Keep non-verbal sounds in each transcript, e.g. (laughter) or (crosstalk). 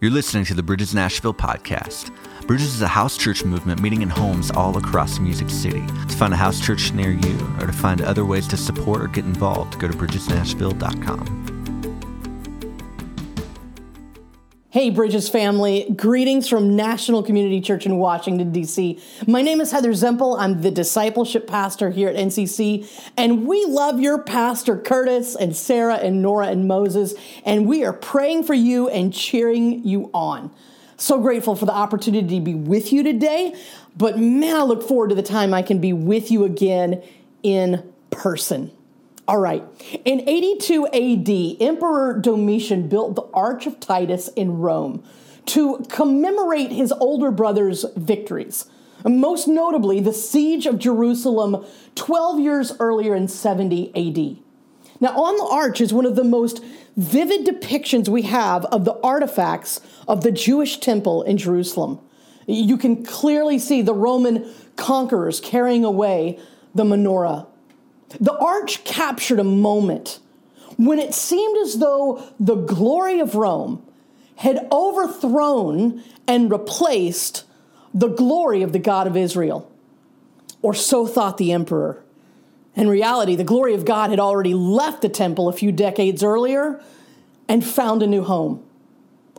You're listening to the Bridges Nashville podcast. Bridges is a house church movement meeting in homes all across Music City. To find a house church near you or to find other ways to support or get involved, go to bridgesnashville.com. Hey, Bridges family. Greetings from National Community Church in Washington, D.C. My name is Heather Zempel. I'm the discipleship pastor here at NCC, and we love your pastor, Curtis, and Sarah, and Nora, and Moses, and we are praying for you and cheering you on. So grateful for the opportunity to be with you today, but man, I look forward to the time I can be with you again in person. All right. In 82 AD, Emperor Domitian built the Arch of Titus in Rome to commemorate his older brother's victories. Most notably, the siege of Jerusalem 12 years earlier in 70 AD. Now, on the arch is one of the most vivid depictions we have of the artifacts of the Jewish temple in Jerusalem. You can clearly see the Roman conquerors carrying away the menorah the arch captured a moment when it seemed as though the glory of Rome had overthrown and replaced the glory of the God of Israel. Or so thought the emperor. In reality, the glory of God had already left the temple a few decades earlier and found a new home.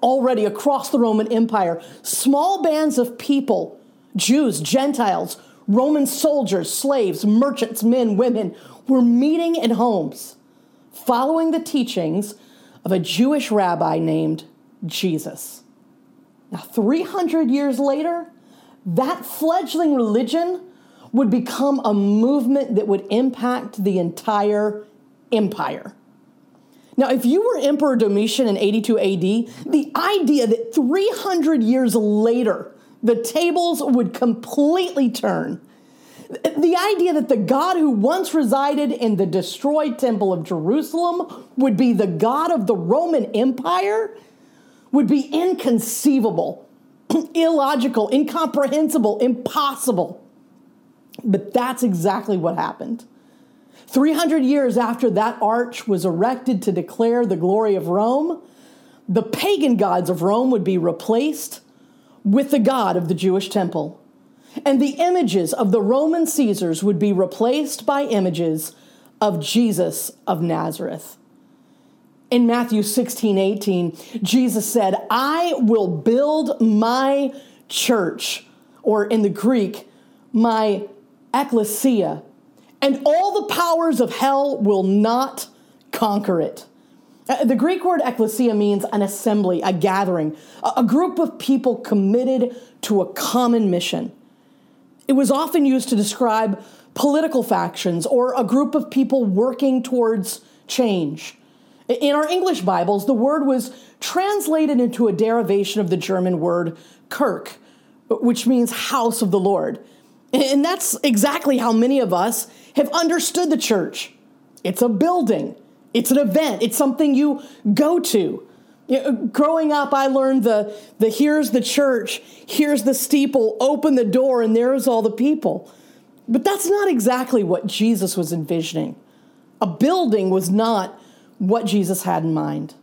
Already across the Roman Empire, small bands of people, Jews, Gentiles, Roman soldiers, slaves, merchants, men, women were meeting in homes, following the teachings of a Jewish rabbi named Jesus. Now, 300 years later, that fledgling religion would become a movement that would impact the entire empire. Now, if you were Emperor Domitian in 82 AD, the idea that 300 years later, the tables would completely turn. The idea that the God who once resided in the destroyed temple of Jerusalem would be the God of the Roman Empire would be inconceivable, (clears throat) illogical, incomprehensible, impossible. But that's exactly what happened. 300 years after that arch was erected to declare the glory of Rome, the pagan gods of Rome would be replaced with the God of the Jewish temple. And the images of the Roman Caesars would be replaced by images of Jesus of Nazareth. In Matthew 16, 18, Jesus said, I will build my church, or in the Greek, my ecclesia, and all the powers of hell will not conquer it. Uh, the Greek word ecclesia means an assembly, a gathering, a group of people committed to a common mission. It was often used to describe political factions or a group of people working towards change. In our English Bibles, the word was translated into a derivation of the German word Kirk, which means house of the Lord. And that's exactly how many of us have understood the church. It's a building, it's an event, it's something you go to. You know, growing up, I learned the, the here's the church, here's the steeple, open the door, and there's all the people. But that's not exactly what Jesus was envisioning. A building was not what Jesus had in mind.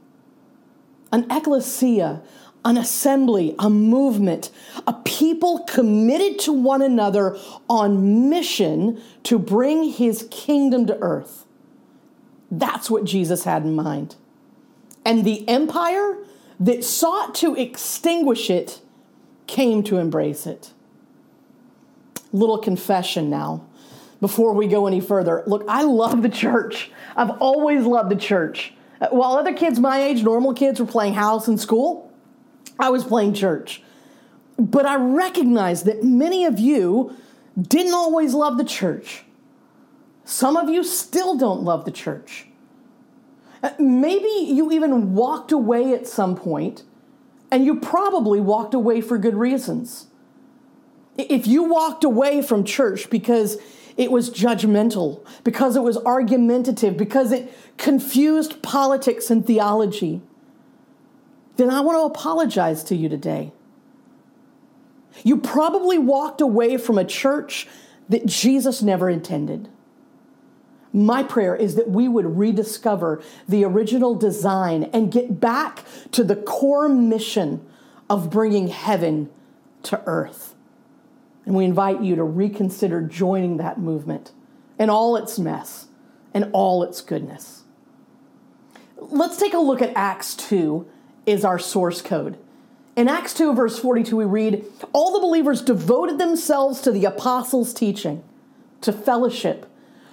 An ecclesia, an assembly, a movement, a people committed to one another on mission to bring his kingdom to earth. That's what Jesus had in mind. And the empire that sought to extinguish it came to embrace it. Little confession now before we go any further. Look, I love the church. I've always loved the church. Uh, while other kids my age, normal kids, were playing house in school, I was playing church. But I recognize that many of you didn't always love the church. Some of you still don't love the church. Uh, maybe you even walked away at some point, and you probably walked away for good reasons. If you walked away from church because it was judgmental, because it was argumentative, because it confused politics and theology, then I want to apologize to you today. You probably walked away from a church that Jesus never intended. My prayer is that we would rediscover the original design and get back to the core mission of bringing heaven to earth. And we invite you to reconsider joining that movement and all its mess and all its goodness. Let's take a look at Acts 2 is our source code. In Acts 2 verse 42 we read, all the believers devoted themselves to the apostles' teaching, to fellowship,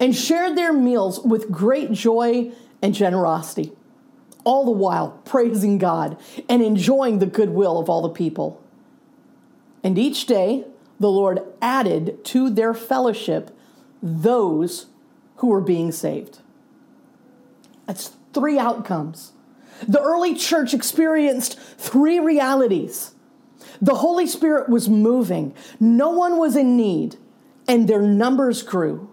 and shared their meals with great joy and generosity, all the while praising God and enjoying the goodwill of all the people. And each day, the Lord added to their fellowship those who were being saved. That's three outcomes. The early church experienced three realities. The Holy Spirit was moving, no one was in need, and their numbers grew.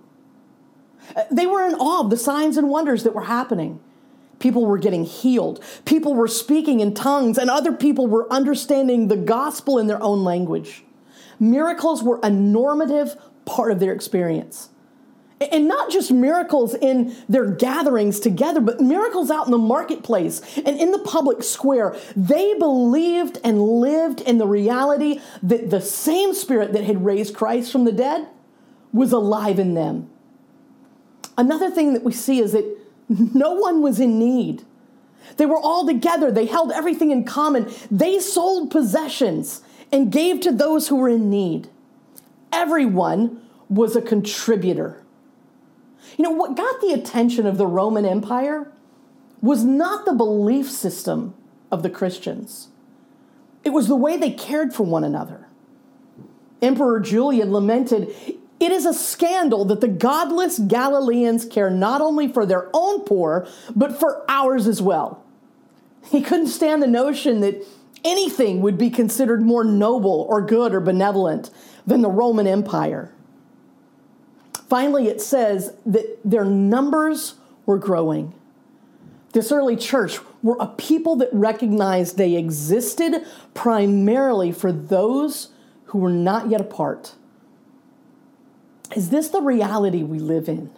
Uh, they were in awe of the signs and wonders that were happening. People were getting healed. People were speaking in tongues, and other people were understanding the gospel in their own language. Miracles were a normative part of their experience. And not just miracles in their gatherings together, but miracles out in the marketplace and in the public square. They believed and lived in the reality that the same spirit that had raised Christ from the dead was alive in them. Another thing that we see is that no one was in need. They were all together, they held everything in common. They sold possessions and gave to those who were in need. Everyone was a contributor. You know, what got the attention of the Roman Empire was not the belief system of the Christians, it was the way they cared for one another. Emperor Julian lamented it is a scandal that the godless Galileans care not only for their own poor, but for ours as well. He couldn't stand the notion that anything would be considered more noble or good or benevolent than the Roman Empire. Finally, it says that their numbers were growing. This early church were a people that recognized they existed primarily for those who were not yet a part. Is this the reality we live in?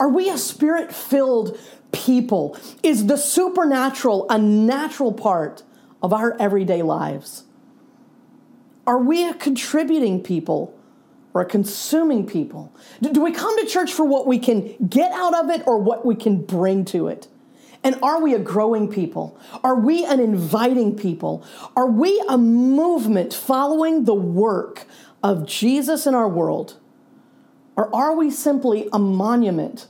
Are we a spirit filled people? Is the supernatural a natural part of our everyday lives? Are we a contributing people or a consuming people? Do we come to church for what we can get out of it or what we can bring to it? And are we a growing people? Are we an inviting people? Are we a movement following the work of Jesus in our world? Or are we simply a monument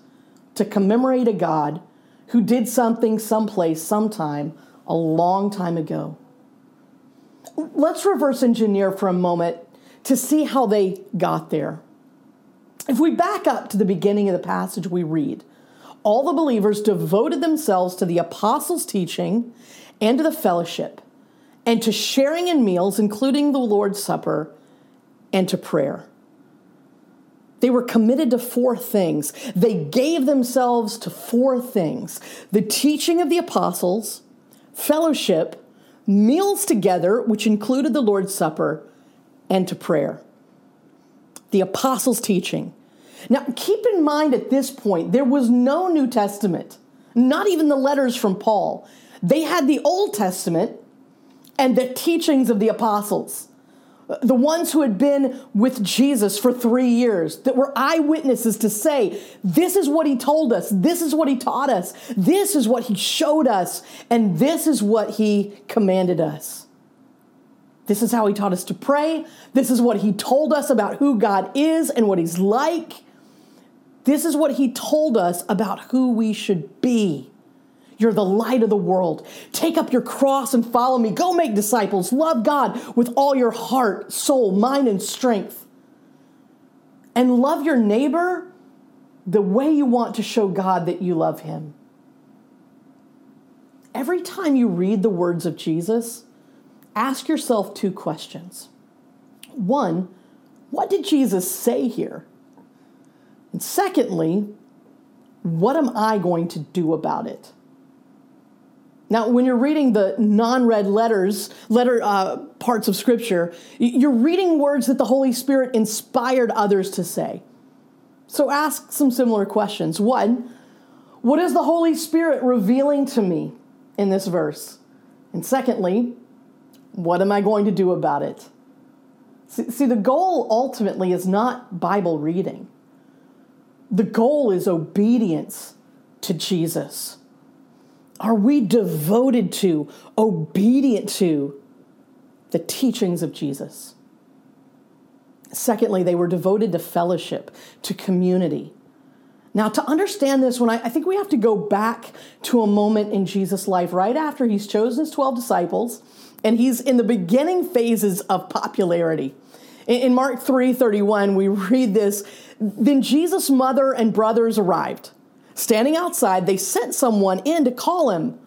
to commemorate a God who did something someplace, sometime, a long time ago? Let's reverse engineer for a moment to see how they got there. If we back up to the beginning of the passage we read, all the believers devoted themselves to the apostles' teaching and to the fellowship and to sharing in meals, including the Lord's Supper, and to prayer. They were committed to four things. They gave themselves to four things the teaching of the apostles, fellowship, meals together, which included the Lord's Supper, and to prayer. The apostles' teaching. Now, keep in mind at this point, there was no New Testament, not even the letters from Paul. They had the Old Testament and the teachings of the apostles the ones who had been with Jesus for three years, that were eyewitnesses to say, This is what he told us, this is what he taught us, this is what he showed us, and this is what he commanded us. This is how he taught us to pray. This is what he told us about who God is and what he's like. This is what he told us about who we should be. You're the light of the world. Take up your cross and follow me. Go make disciples. Love God with all your heart, soul, mind, and strength. And love your neighbor the way you want to show God that you love Him. Every time you read the words of Jesus, ask yourself two questions. One, what did Jesus say here? And secondly, what am I going to do about it? Now, when you're reading the non-red letters, letter uh, parts of Scripture, you're reading words that the Holy Spirit inspired others to say. So ask some similar questions. One, what is the Holy Spirit revealing to me in this verse? And secondly, what am I going to do about it? See, the goal ultimately is not Bible reading. The goal is obedience to Jesus. Are we devoted to, obedient to the teachings of Jesus? Secondly, they were devoted to fellowship, to community. Now, to understand this one, I, I think we have to go back to a moment in Jesus' life right after he's chosen his 12 disciples and he's in the beginning phases of popularity. In, in Mark 3 31, we read this Then Jesus' mother and brothers arrived. Standing outside, they sent someone in to call him.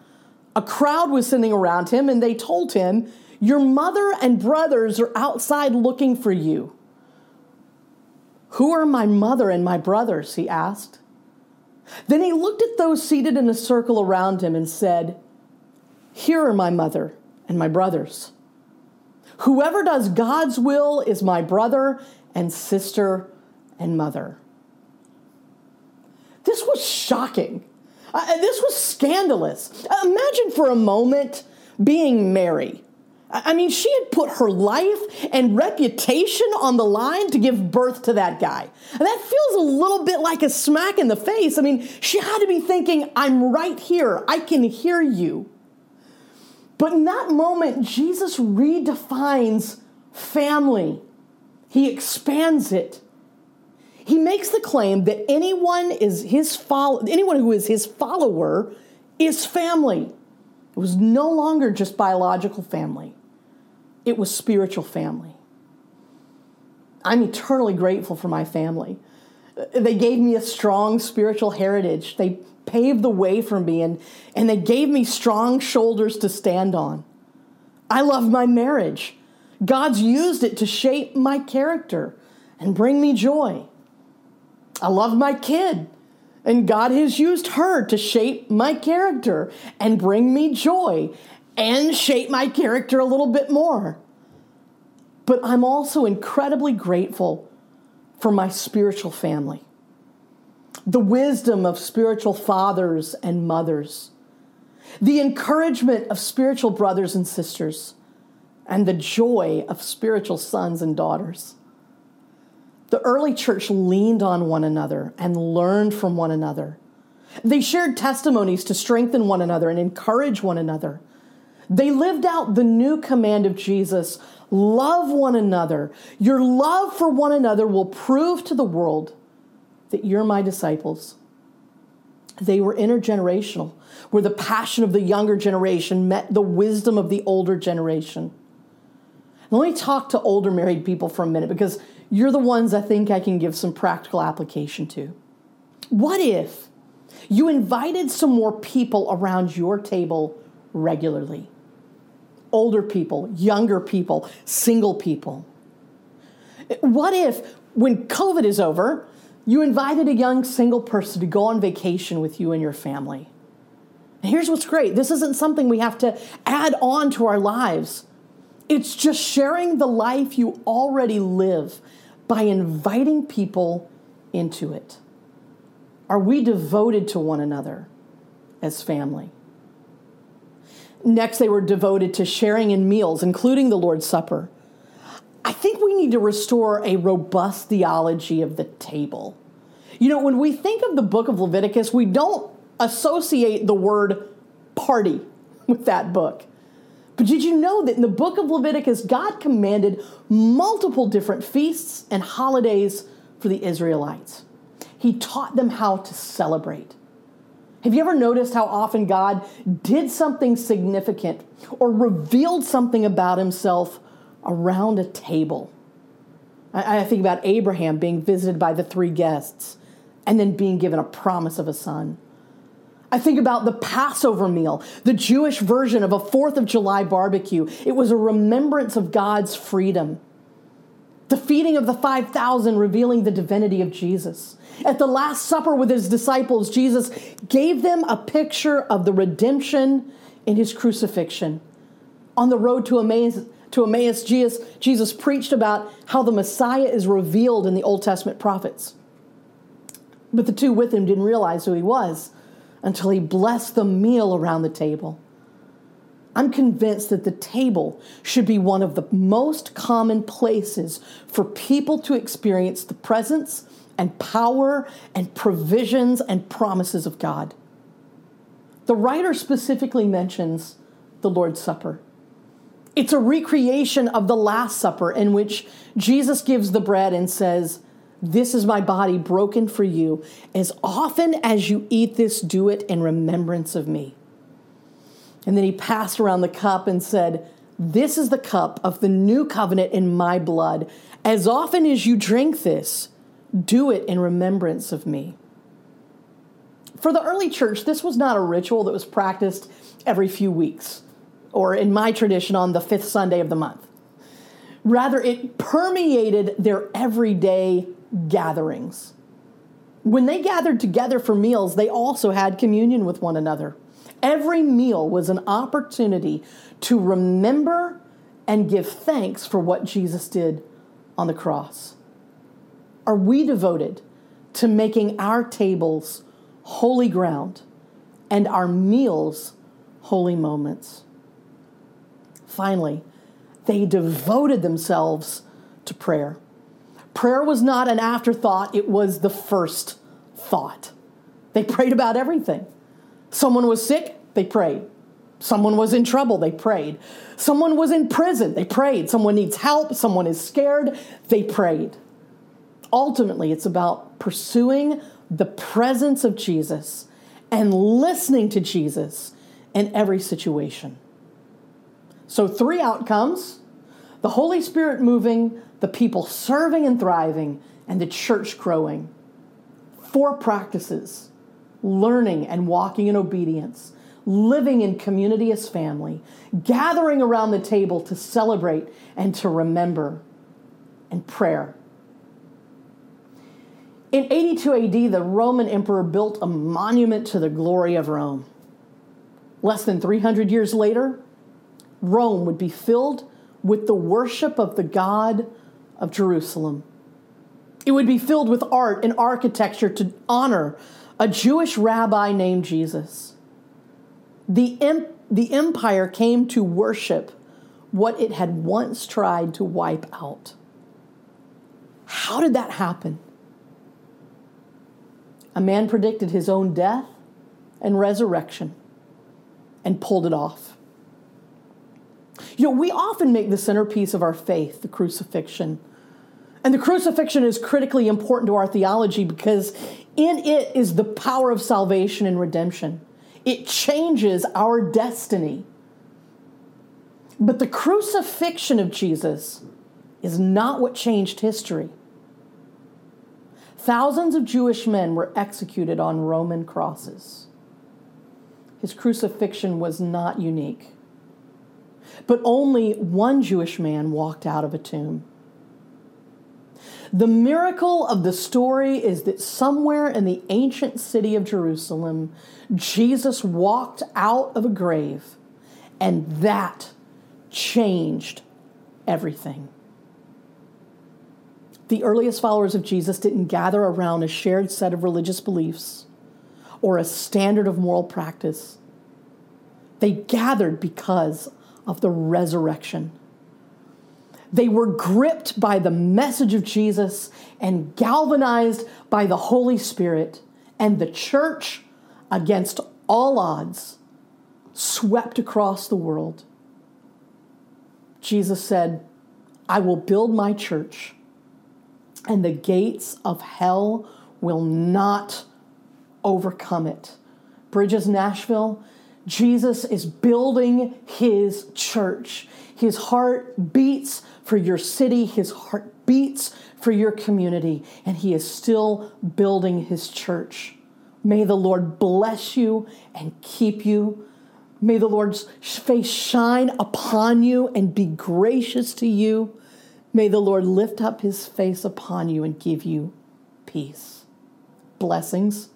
A crowd was sitting around him, and they told him, Your mother and brothers are outside looking for you. Who are my mother and my brothers? he asked. Then he looked at those seated in a circle around him and said, Here are my mother and my brothers. Whoever does God's will is my brother and sister and mother. This was shocking. Uh, this was scandalous. Uh, imagine for a moment being Mary I mean, she had put her life and reputation on the line to give birth to that guy. And that feels a little bit like a smack in the face. I mean, she had to be thinking, I'm right here, I can hear you. But in that moment, Jesus redefines family, he expands it. He makes the claim that anyone is his follow, anyone who is his follower is family. It was no longer just biological family it was spiritual family. I'm eternally grateful for my family. They gave me a strong spiritual heritage. They paved the way for me and, and they gave me strong shoulders to stand on. I love my marriage. God's used it to shape my character and bring me joy. I love my kid, and God has used her to shape my character and bring me joy and shape my character a little bit more. But I'm also incredibly grateful for my spiritual family, the wisdom of spiritual fathers and mothers, the encouragement of spiritual brothers and sisters, and the joy of spiritual sons and daughters. The early church leaned on one another and learned from one another. They shared testimonies to strengthen one another and encourage one another. They lived out the new command of Jesus love one another. Your love for one another will prove to the world that you're my disciples. They were intergenerational, where the passion of the younger generation met the wisdom of the older generation. let me talk to older married people for a minute because you're the ones I think I can give some practical application to. What if you invited some more people around your table regularly? older people, younger people, single people. What if, when COVID is over, you invited a young single person to go on vacation with you and your family? And here's what's great this isn't something we have to add on to our lives, it's just sharing the life you already live by inviting people into it. Are we devoted to one another as family? Next, they were devoted to sharing in meals, including the Lord's Supper. I think we need to restore a robust theology of the table. You know, when we think of the book of Leviticus, we don't associate the word party with that book. But did you know that in the book of Leviticus, God commanded multiple different feasts and holidays for the Israelites? He taught them how to celebrate. Have you ever noticed how often God did something significant or revealed something about himself around a table? I, think about Abraham being visited by the three guests and then being given a promise of a son. I think about the Passover meal, the Jewish version of a 4th of July barbecue. It was a remembrance of God's freedom. The feeding of the 5,000 revealing the divinity of Jesus. At the Last Supper with his disciples, Jesus gave them a picture of the redemption in his crucifixion. On the road to Emmaus, to Emmaus Jesus, Jesus preached about how the Messiah is revealed in the Old Testament prophets. But the two with him didn't realize who he was until he blessed the meal around the table. I'm convinced that the table should be one of the most common places for people to experience the presence and power and provisions and promises of God. The writer specifically mentions the Lord's Supper. It's a recreation of the Last Supper in which Jesus gives the bread and says, This is my body broken for you. As often as you eat this, do it in remembrance of me. And then he passed around the cup and said, This is the cup of the new covenant in my blood. As often as you drink this, do it in remembrance of me. For the early church, this was not a ritual that was practiced every few weeks, or in my tradition, on the fifth Sunday of the month. Rather, it permeated their everyday gatherings. When they gathered together for meals, they also had communion with one another. Every meal was an opportunity to remember and give thanks for what Jesus did on the cross. Are we devoted to making our tables holy ground and our meals holy moments? Finally, they devoted themselves to prayer. Prayer was not an afterthought, it was the first thought. They prayed about everything. Someone was sick, they prayed. Someone was in trouble, they prayed. Someone was in prison, they prayed. Someone needs help, someone is scared, they prayed. Ultimately, it's about pursuing the presence of Jesus and listening to Jesus in every situation. So, three outcomes the Holy Spirit moving, the people serving and thriving, and the church growing. Four practices learning and walking in obedience, living in community as family, gathering around the table to celebrate and to remember, and prayer. In 82 AD, the Roman emperor built a monument to the glory of Rome. Less than 300 years later, Rome would be filled with the worship of the God of Jerusalem. It would be filled with art and architecture to honor a Jewish rabbi named Jesus. The, the empire came to worship what it had once tried to wipe out. How did that happen? A man predicted his own death and resurrection and pulled it off. You know, we often make the centerpiece of our faith the crucifixion. And the crucifixion is critically important to our theology because in it is the power of salvation and redemption. It changes our destiny. But the crucifixion of Jesus is not what changed history. Thousands of Jewish men were executed on Roman crosses. His crucifixion was not unique. But only one Jewish man walked out of a tomb. The miracle of the story is that somewhere in the ancient city of Jerusalem, Jesus walked out of a grave, and that changed everything. The earliest followers of Jesus didn't gather around a shared set of religious beliefs or a standard of moral practice. They gathered because of the resurrection. They were gripped by the message of Jesus and galvanized by the Holy Spirit, and the church, against all odds, swept across the world. Jesus said, I will build my church and the gates of hell will not overcome it. Bridges Nashville, Jesus is building his church. His heart beats for your city, his heart beats for your community, and He is still building His church. May the Lord bless you and keep you. May the Lord's face shine upon you and be gracious to you. May the Lord lift up his face upon you and give you peace. Blessings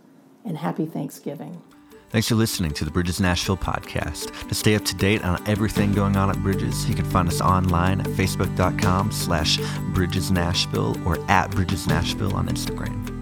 and happy Thanksgiving. Thanks for listening to the Bridges Nashville podcast. To stay up to date on everything going on at Bridges, you can find us online at facebook.com slash Bridges Nashville or at Bridges Nashville on Instagram.